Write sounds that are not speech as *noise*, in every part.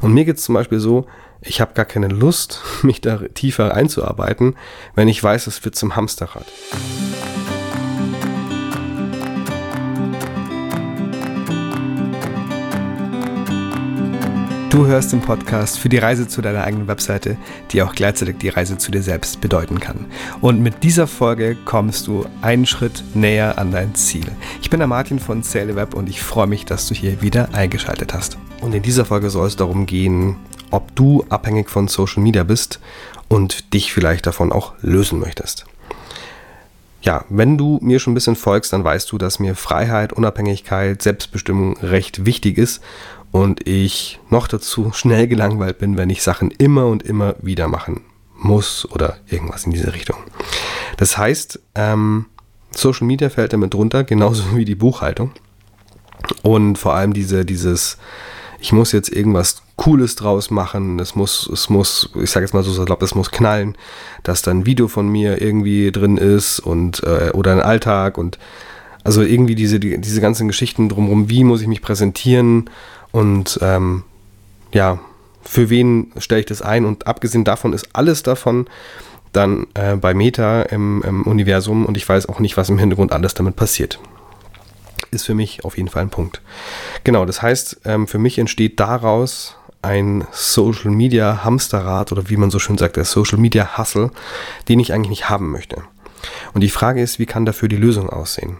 Und mir geht es zum Beispiel so, ich habe gar keine Lust, *laughs* mich da tiefer einzuarbeiten, wenn ich weiß, es wird zum Hamsterrad. Du hörst den Podcast für die Reise zu deiner eigenen Webseite, die auch gleichzeitig die Reise zu dir selbst bedeuten kann. Und mit dieser Folge kommst du einen Schritt näher an dein Ziel. Ich bin der Martin von Sale Web und ich freue mich, dass du hier wieder eingeschaltet hast. Und in dieser Folge soll es darum gehen, ob du abhängig von Social Media bist und dich vielleicht davon auch lösen möchtest. Ja, wenn du mir schon ein bisschen folgst, dann weißt du, dass mir Freiheit, Unabhängigkeit, Selbstbestimmung recht wichtig ist und ich noch dazu schnell gelangweilt bin, wenn ich Sachen immer und immer wieder machen muss oder irgendwas in diese Richtung. Das heißt, ähm, Social Media fällt damit drunter, genauso wie die Buchhaltung. Und vor allem diese, dieses, ich muss jetzt irgendwas Cooles draus machen, es muss, es muss, ich sage jetzt mal so glaube, es muss knallen, dass da ein Video von mir irgendwie drin ist und äh, oder ein Alltag und also irgendwie diese, die, diese ganzen Geschichten drumherum, wie muss ich mich präsentieren und ähm, ja, für wen stelle ich das ein? Und abgesehen davon ist alles davon dann äh, bei Meta im, im, Universum und ich weiß auch nicht, was im Hintergrund alles damit passiert. Ist für mich auf jeden Fall ein Punkt. Genau, das heißt, ähm, für mich entsteht daraus ein Social Media Hamsterrad oder wie man so schön sagt, der Social Media Hustle, den ich eigentlich nicht haben möchte. Und die Frage ist, wie kann dafür die Lösung aussehen?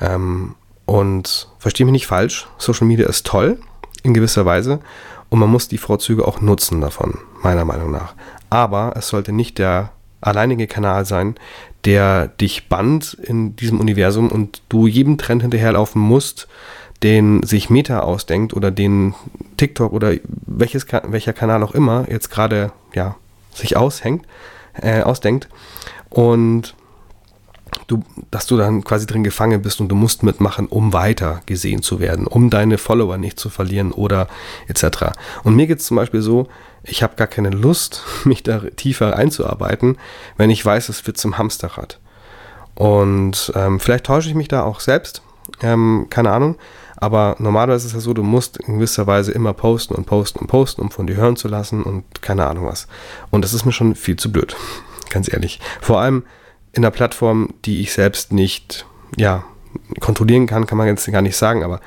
Ähm, und verstehe mich nicht falsch, Social Media ist toll, in gewisser Weise und man muss die Vorzüge auch nutzen davon, meiner Meinung nach. Aber es sollte nicht der alleinige Kanal sein, der dich bannt in diesem Universum und du jedem Trend hinterherlaufen musst, den sich Meta ausdenkt oder den TikTok oder welches, welcher Kanal auch immer jetzt gerade ja, sich aushängt, äh, ausdenkt. Und du, dass du dann quasi drin gefangen bist und du musst mitmachen, um weiter gesehen zu werden, um deine Follower nicht zu verlieren oder etc. Und mir geht es zum Beispiel so, ich habe gar keine Lust, *laughs* mich da tiefer einzuarbeiten, wenn ich weiß, es wird zum Hamsterrad. Und ähm, vielleicht täusche ich mich da auch selbst, ähm, keine Ahnung. Aber normalerweise ist es ja so, du musst in gewisser Weise immer posten und posten und posten, um von dir hören zu lassen und keine Ahnung was. Und das ist mir schon viel zu blöd, *laughs* ganz ehrlich. Vor allem, in einer Plattform, die ich selbst nicht, ja, kontrollieren kann, kann man jetzt gar nicht sagen, aber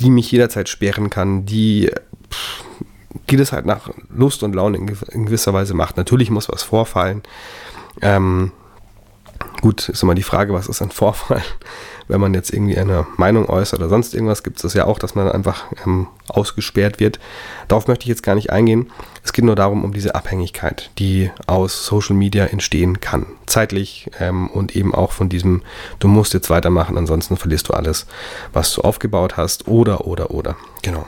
die mich jederzeit sperren kann, die, pff, die das halt nach Lust und Laune in, in gewisser Weise macht. Natürlich muss was vorfallen. Ähm, gut, ist immer die Frage, was ist ein Vorfall? *laughs* wenn man jetzt irgendwie eine Meinung äußert oder sonst irgendwas, gibt es das ja auch, dass man einfach ähm, ausgesperrt wird. Darauf möchte ich jetzt gar nicht eingehen. Es geht nur darum, um diese Abhängigkeit, die aus Social Media entstehen kann. Zeitlich ähm, und eben auch von diesem, du musst jetzt weitermachen, ansonsten verlierst du alles, was du aufgebaut hast oder, oder, oder. Genau.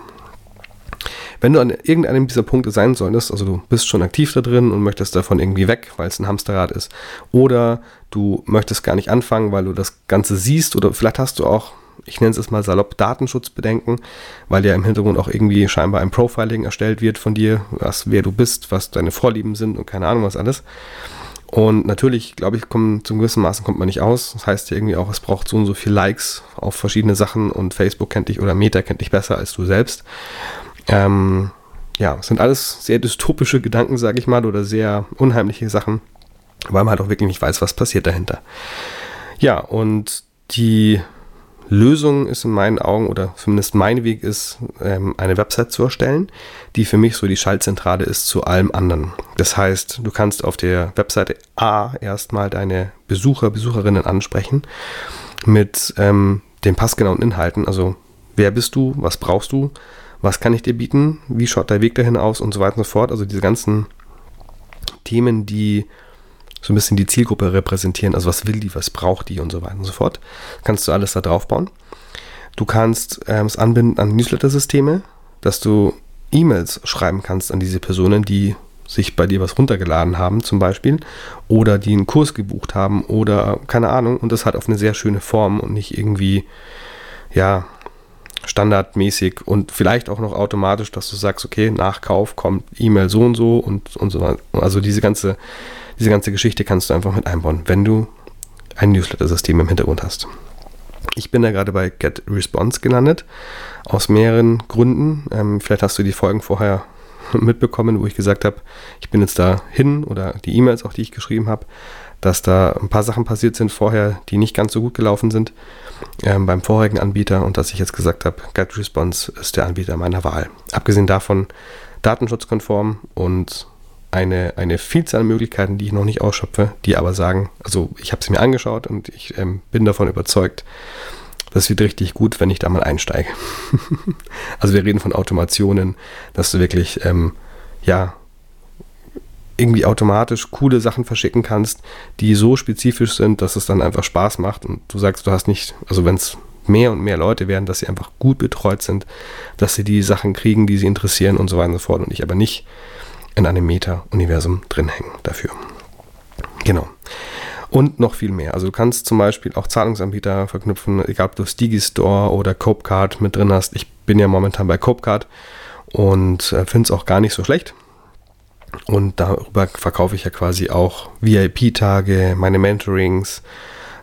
Wenn du an irgendeinem dieser Punkte sein solltest, also du bist schon aktiv da drin und möchtest davon irgendwie weg, weil es ein Hamsterrad ist, oder du möchtest gar nicht anfangen, weil du das Ganze siehst, oder vielleicht hast du auch, ich nenne es mal salopp, Datenschutzbedenken, weil ja im Hintergrund auch irgendwie scheinbar ein Profiling erstellt wird von dir, was, wer du bist, was deine Vorlieben sind und keine Ahnung was alles. Und natürlich, glaube ich, kommt, zum gewissen Maßen kommt man nicht aus. Das heißt ja irgendwie auch, es braucht so und so viel Likes auf verschiedene Sachen und Facebook kennt dich oder Meta kennt dich besser als du selbst. Ähm, ja, sind alles sehr dystopische Gedanken, sage ich mal, oder sehr unheimliche Sachen, weil man halt auch wirklich nicht weiß, was passiert dahinter. Ja, und die Lösung ist in meinen Augen, oder zumindest mein Weg ist, ähm, eine Website zu erstellen, die für mich so die Schaltzentrale ist zu allem anderen. Das heißt, du kannst auf der Webseite A erstmal deine Besucher, Besucherinnen ansprechen mit ähm, den passgenauen Inhalten. Also, wer bist du, was brauchst du, was kann ich dir bieten, wie schaut der Weg dahin aus? Und so weiter und so fort. Also diese ganzen Themen, die so ein bisschen die Zielgruppe repräsentieren, also was will die, was braucht die? Und so weiter und so fort, kannst du alles da drauf bauen. Du kannst ähm, es anbinden an Newsletter-Systeme, dass du E-Mails schreiben kannst an diese Personen, die sich bei dir was runtergeladen haben zum Beispiel oder die einen Kurs gebucht haben oder keine Ahnung. Und das halt auf eine sehr schöne Form und nicht irgendwie ja standardmäßig und vielleicht auch noch automatisch, dass du sagst, okay, nach Kauf kommt E-Mail so und so und, und so weiter. Also diese ganze, diese ganze Geschichte kannst du einfach mit einbauen, wenn du ein Newsletter-System im Hintergrund hast. Ich bin da gerade bei Get Response gelandet, aus mehreren Gründen. Ähm, vielleicht hast du die Folgen vorher mitbekommen, wo ich gesagt habe, ich bin jetzt da hin oder die E-Mails auch, die ich geschrieben habe, dass da ein paar Sachen passiert sind vorher, die nicht ganz so gut gelaufen sind ähm, beim vorigen Anbieter und dass ich jetzt gesagt habe, GetResponse ist der Anbieter meiner Wahl. Abgesehen davon datenschutzkonform und eine, eine Vielzahl an Möglichkeiten, die ich noch nicht ausschöpfe, die aber sagen, also ich habe sie mir angeschaut und ich ähm, bin davon überzeugt, das wird richtig gut, wenn ich da mal einsteige. *laughs* also wir reden von Automationen, dass du wirklich, ähm, ja, irgendwie automatisch coole Sachen verschicken kannst, die so spezifisch sind, dass es dann einfach Spaß macht und du sagst, du hast nicht, also wenn es mehr und mehr Leute werden, dass sie einfach gut betreut sind, dass sie die Sachen kriegen, die sie interessieren und so weiter und so fort und ich aber nicht in einem Meta-Universum drin hängen dafür. Genau. Und noch viel mehr. Also du kannst zum Beispiel auch Zahlungsanbieter verknüpfen, egal ob du Store oder Copecard mit drin hast. Ich bin ja momentan bei Copecard und äh, finde es auch gar nicht so schlecht. Und darüber verkaufe ich ja quasi auch VIP-Tage, meine Mentorings,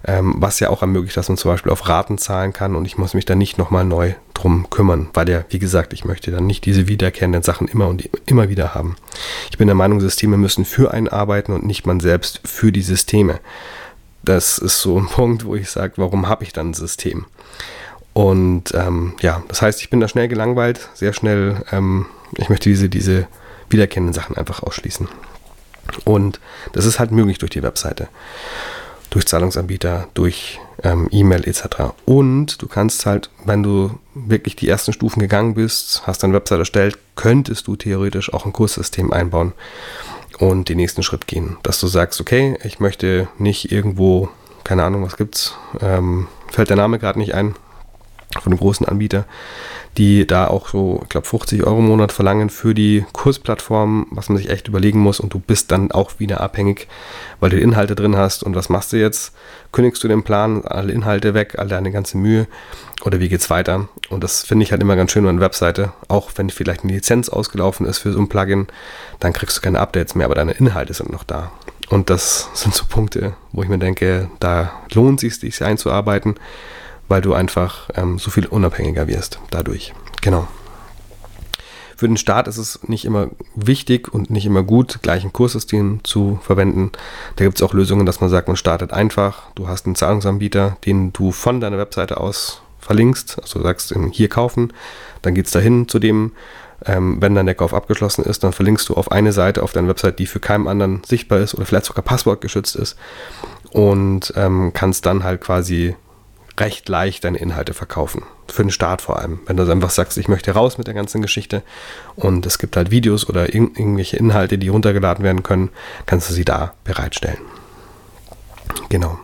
ähm, was ja auch ermöglicht, dass man zum Beispiel auf Raten zahlen kann und ich muss mich dann nicht nochmal neu drum kümmern, weil ja, wie gesagt, ich möchte dann nicht diese wiederkehrenden Sachen immer und immer wieder haben. Ich bin der Meinung, Systeme müssen für einen arbeiten und nicht man selbst für die Systeme. Das ist so ein *laughs* Punkt, wo ich sage, warum habe ich dann ein System? Und ähm, ja, das heißt, ich bin da schnell gelangweilt, sehr schnell, ähm, ich möchte diese, diese wiederkehrenden Sachen einfach ausschließen. Und das ist halt möglich durch die Webseite durch Zahlungsanbieter, durch ähm, E-Mail etc. Und du kannst halt, wenn du wirklich die ersten Stufen gegangen bist, hast deine Website erstellt, könntest du theoretisch auch ein Kurssystem einbauen und den nächsten Schritt gehen. Dass du sagst, okay, ich möchte nicht irgendwo, keine Ahnung, was gibt's, ähm, fällt der Name gerade nicht ein, von einem großen Anbieter, die da auch so, ich glaube, 50 Euro im Monat verlangen für die Kursplattform, was man sich echt überlegen muss und du bist dann auch wieder abhängig, weil du Inhalte drin hast und was machst du jetzt? Kündigst du den Plan, alle Inhalte weg, all deine ganze Mühe oder wie geht's weiter? Und das finde ich halt immer ganz schön an Webseite, auch wenn vielleicht eine Lizenz ausgelaufen ist für so ein Plugin, dann kriegst du keine Updates mehr, aber deine Inhalte sind noch da. Und das sind so Punkte, wo ich mir denke, da lohnt es sich, sich einzuarbeiten weil du einfach ähm, so viel unabhängiger wirst dadurch. Genau. Für den Start ist es nicht immer wichtig und nicht immer gut, gleich ein Kurssystem zu verwenden. Da gibt es auch Lösungen, dass man sagt, man startet einfach. Du hast einen Zahlungsanbieter, den du von deiner Webseite aus verlinkst, also sagst hier kaufen, dann geht es dahin zu dem. Ähm, wenn dann der Kauf abgeschlossen ist, dann verlinkst du auf eine Seite auf deiner Website, die für keinem anderen sichtbar ist oder vielleicht sogar passwortgeschützt ist und ähm, kannst dann halt quasi recht leicht deine Inhalte verkaufen. Für den Start vor allem. Wenn du einfach sagst, ich möchte raus mit der ganzen Geschichte und es gibt halt Videos oder irg irgendwelche Inhalte, die runtergeladen werden können, kannst du sie da bereitstellen. Genau.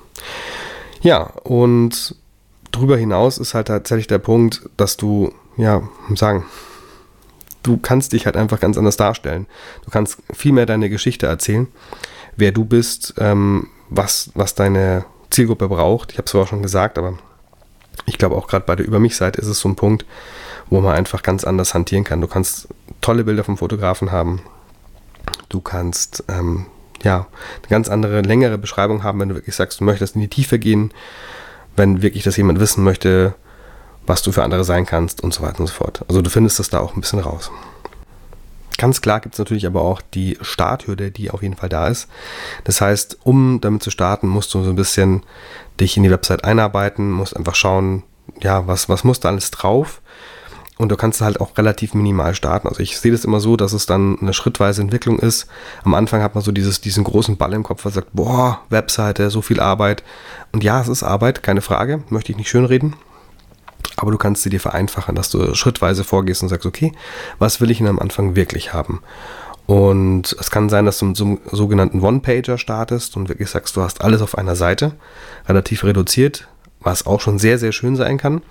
Ja, und darüber hinaus ist halt tatsächlich der Punkt, dass du, ja, sagen, du kannst dich halt einfach ganz anders darstellen. Du kannst viel mehr deine Geschichte erzählen, wer du bist, ähm, was, was deine Zielgruppe braucht. Ich habe es zwar schon gesagt, aber ich glaube auch gerade bei der Über mich-Seite ist es so ein Punkt, wo man einfach ganz anders hantieren kann. Du kannst tolle Bilder vom Fotografen haben. Du kannst ähm, ja eine ganz andere, längere Beschreibung haben, wenn du wirklich sagst, du möchtest in die Tiefe gehen, wenn wirklich das jemand wissen möchte, was du für andere sein kannst und so weiter und so fort. Also du findest das da auch ein bisschen raus. Ganz klar gibt es natürlich aber auch die Starthürde, die auf jeden Fall da ist. Das heißt, um damit zu starten, musst du so ein bisschen dich in die Website einarbeiten, musst einfach schauen, ja, was, was muss da alles drauf? Und du kannst halt auch relativ minimal starten. Also ich sehe das immer so, dass es dann eine schrittweise Entwicklung ist. Am Anfang hat man so dieses, diesen großen Ball im Kopf, was sagt, boah, Webseite, so viel Arbeit. Und ja, es ist Arbeit, keine Frage, möchte ich nicht schönreden. Aber du kannst sie dir vereinfachen, dass du schrittweise vorgehst und sagst, okay, was will ich denn am Anfang wirklich haben? Und es kann sein, dass du mit so einem sogenannten One-Pager startest und wirklich sagst, du hast alles auf einer Seite, relativ reduziert, was auch schon sehr, sehr schön sein kann.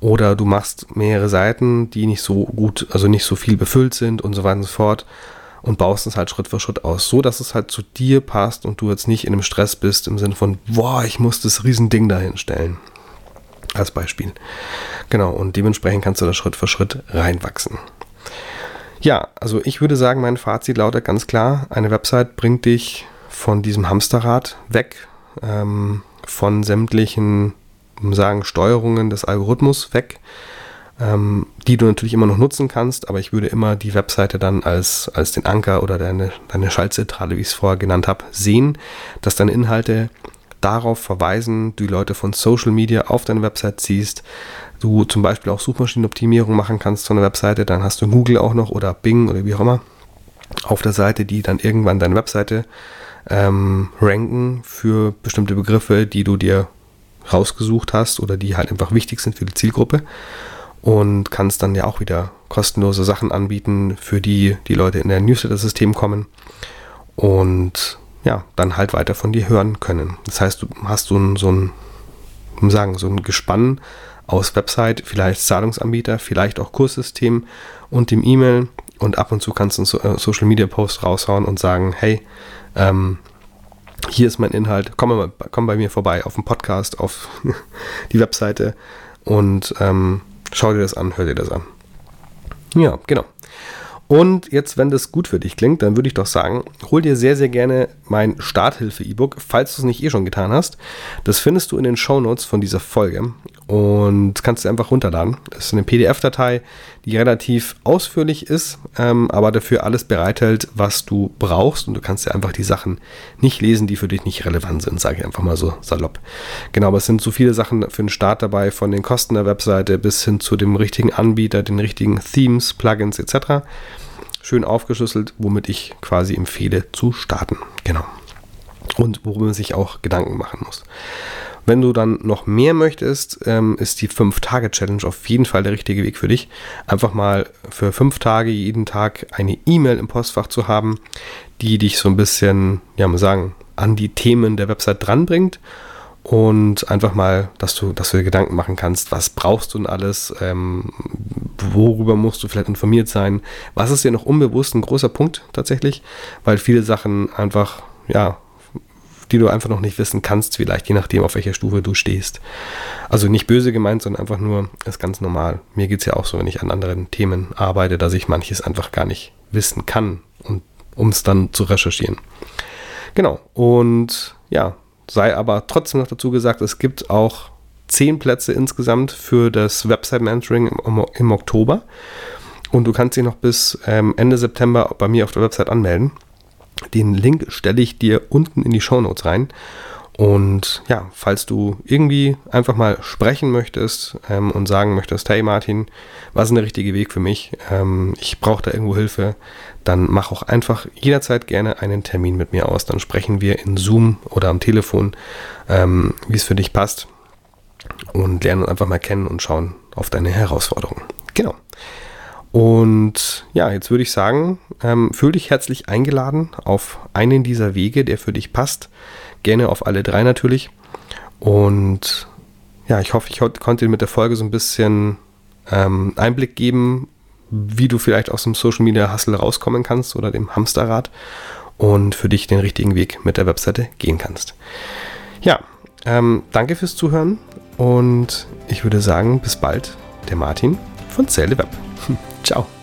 Oder du machst mehrere Seiten, die nicht so gut, also nicht so viel befüllt sind und so weiter und so fort und baust es halt Schritt für Schritt aus, so dass es halt zu dir passt und du jetzt nicht in einem Stress bist im Sinne von, boah, ich muss das Riesending dahin stellen. Als Beispiel. Genau, und dementsprechend kannst du da Schritt für Schritt reinwachsen. Ja, also ich würde sagen, mein Fazit lautet ganz klar, eine Website bringt dich von diesem Hamsterrad weg, ähm, von sämtlichen sagen, Steuerungen des Algorithmus weg. ähm, die du natürlich immer noch nutzen kannst, aber ich würde immer die Webseite dann als, als den Anker oder deine, deine Schaltzentrale, wie ich es vorher genannt habe, sehen, dass deine Inhalte darauf verweisen, die Leute von Social Media auf deine Website ziehst, du zum Beispiel auch Suchmaschinenoptimierung machen kannst von der Webseite, dann hast du Google auch noch oder Bing oder wie auch immer auf der Seite, die dann irgendwann deine Webseite ähm, ranken für bestimmte Begriffe, die du dir rausgesucht hast oder die halt einfach wichtig sind für die Zielgruppe und kannst dann ja auch wieder kostenlose Sachen anbieten, für die die Leute in dein Newsletter-System kommen und ja, dann halt weiter von dir hören können. Das heißt, du hast so ein, so ein, sagen, so ein Gespann aus Website, vielleicht Zahlungsanbieter, vielleicht auch Kurssystem und dem E-Mail und ab und zu kannst du einen äh, Social Media Post raushauen und sagen, hey, ähm, hier ist mein Inhalt, komm, mal, komm bei mir vorbei auf dem Podcast, auf *laughs* die Webseite und ähm, schau dir das an, hör dir das an. Ja, genau. Und jetzt, wenn das gut für dich klingt, dann würde ich doch sagen, hol dir sehr, sehr gerne mein Starthilfe-E-Book, falls du es nicht eh schon getan hast. Das findest du in den Show Notes von dieser Folge und kannst du einfach runterladen. Das ist eine PDF-Datei, die relativ ausführlich ist, ähm, aber dafür alles bereithält, was du brauchst und du kannst dir einfach die Sachen nicht lesen, die für dich nicht relevant sind, sage ich einfach mal so salopp. Genau, aber es sind so viele Sachen für den Start dabei, von den Kosten der Webseite bis hin zu dem richtigen Anbieter, den richtigen Themes, Plugins etc schön aufgeschlüsselt, womit ich quasi empfehle zu starten. Genau. Und worüber man sich auch Gedanken machen muss. Wenn du dann noch mehr möchtest, ähm, ist die 5-Tage-Challenge auf jeden Fall der richtige Weg für dich. Einfach mal für 5 Tage jeden Tag eine E-Mail im Postfach zu haben, die dich so ein bisschen, ja, mal sagen, an die Themen der Website dranbringt und einfach mal, dass du, dass du dir Gedanken machen kannst, was brauchst du denn alles, ähm, worüber musst du vielleicht informiert sein, was ist dir noch unbewusst ein großer Punkt tatsächlich, weil viele Sachen einfach, ja, die du einfach noch nicht wissen kannst, vielleicht je nachdem, auf welcher Stufe du stehst. Also nicht böse gemeint, sondern einfach nur, ist ganz normal. Mir geht es ja auch so, wenn ich an anderen Themen arbeite, dass ich manches einfach gar nicht wissen kann, um es dann zu recherchieren. Genau, und ja, sei aber trotzdem noch dazu gesagt, es gibt auch zehn Plätze insgesamt für das Website Mentoring im, im Oktober. Und du kannst dich noch bis ähm, Ende September bei mir auf der Website anmelden. Den Link stelle ich dir unten in die Show Notes rein. Und ja, falls du irgendwie einfach mal sprechen möchtest ähm, und sagen möchtest, hey Martin, was ist der richtige Weg für mich? Ähm, ich brauche da irgendwo Hilfe, dann mach auch einfach jederzeit gerne einen Termin mit mir aus. Dann sprechen wir in Zoom oder am Telefon, ähm, wie es für dich passt und lernen einfach mal kennen und schauen auf deine Herausforderungen. Genau. Und ja, jetzt würde ich sagen, ähm, fühl dich herzlich eingeladen auf einen dieser Wege, der für dich passt. Gerne auf alle drei natürlich. Und ja, ich hoffe, ich konnte dir mit der Folge so ein bisschen ähm, Einblick geben, wie du vielleicht aus dem Social Media Hustle rauskommen kannst oder dem Hamsterrad und für dich den richtigen Weg mit der Webseite gehen kannst. Ja, ähm, danke fürs Zuhören und ich würde sagen, bis bald, der Martin von Zelle Web. *laughs* Ciao.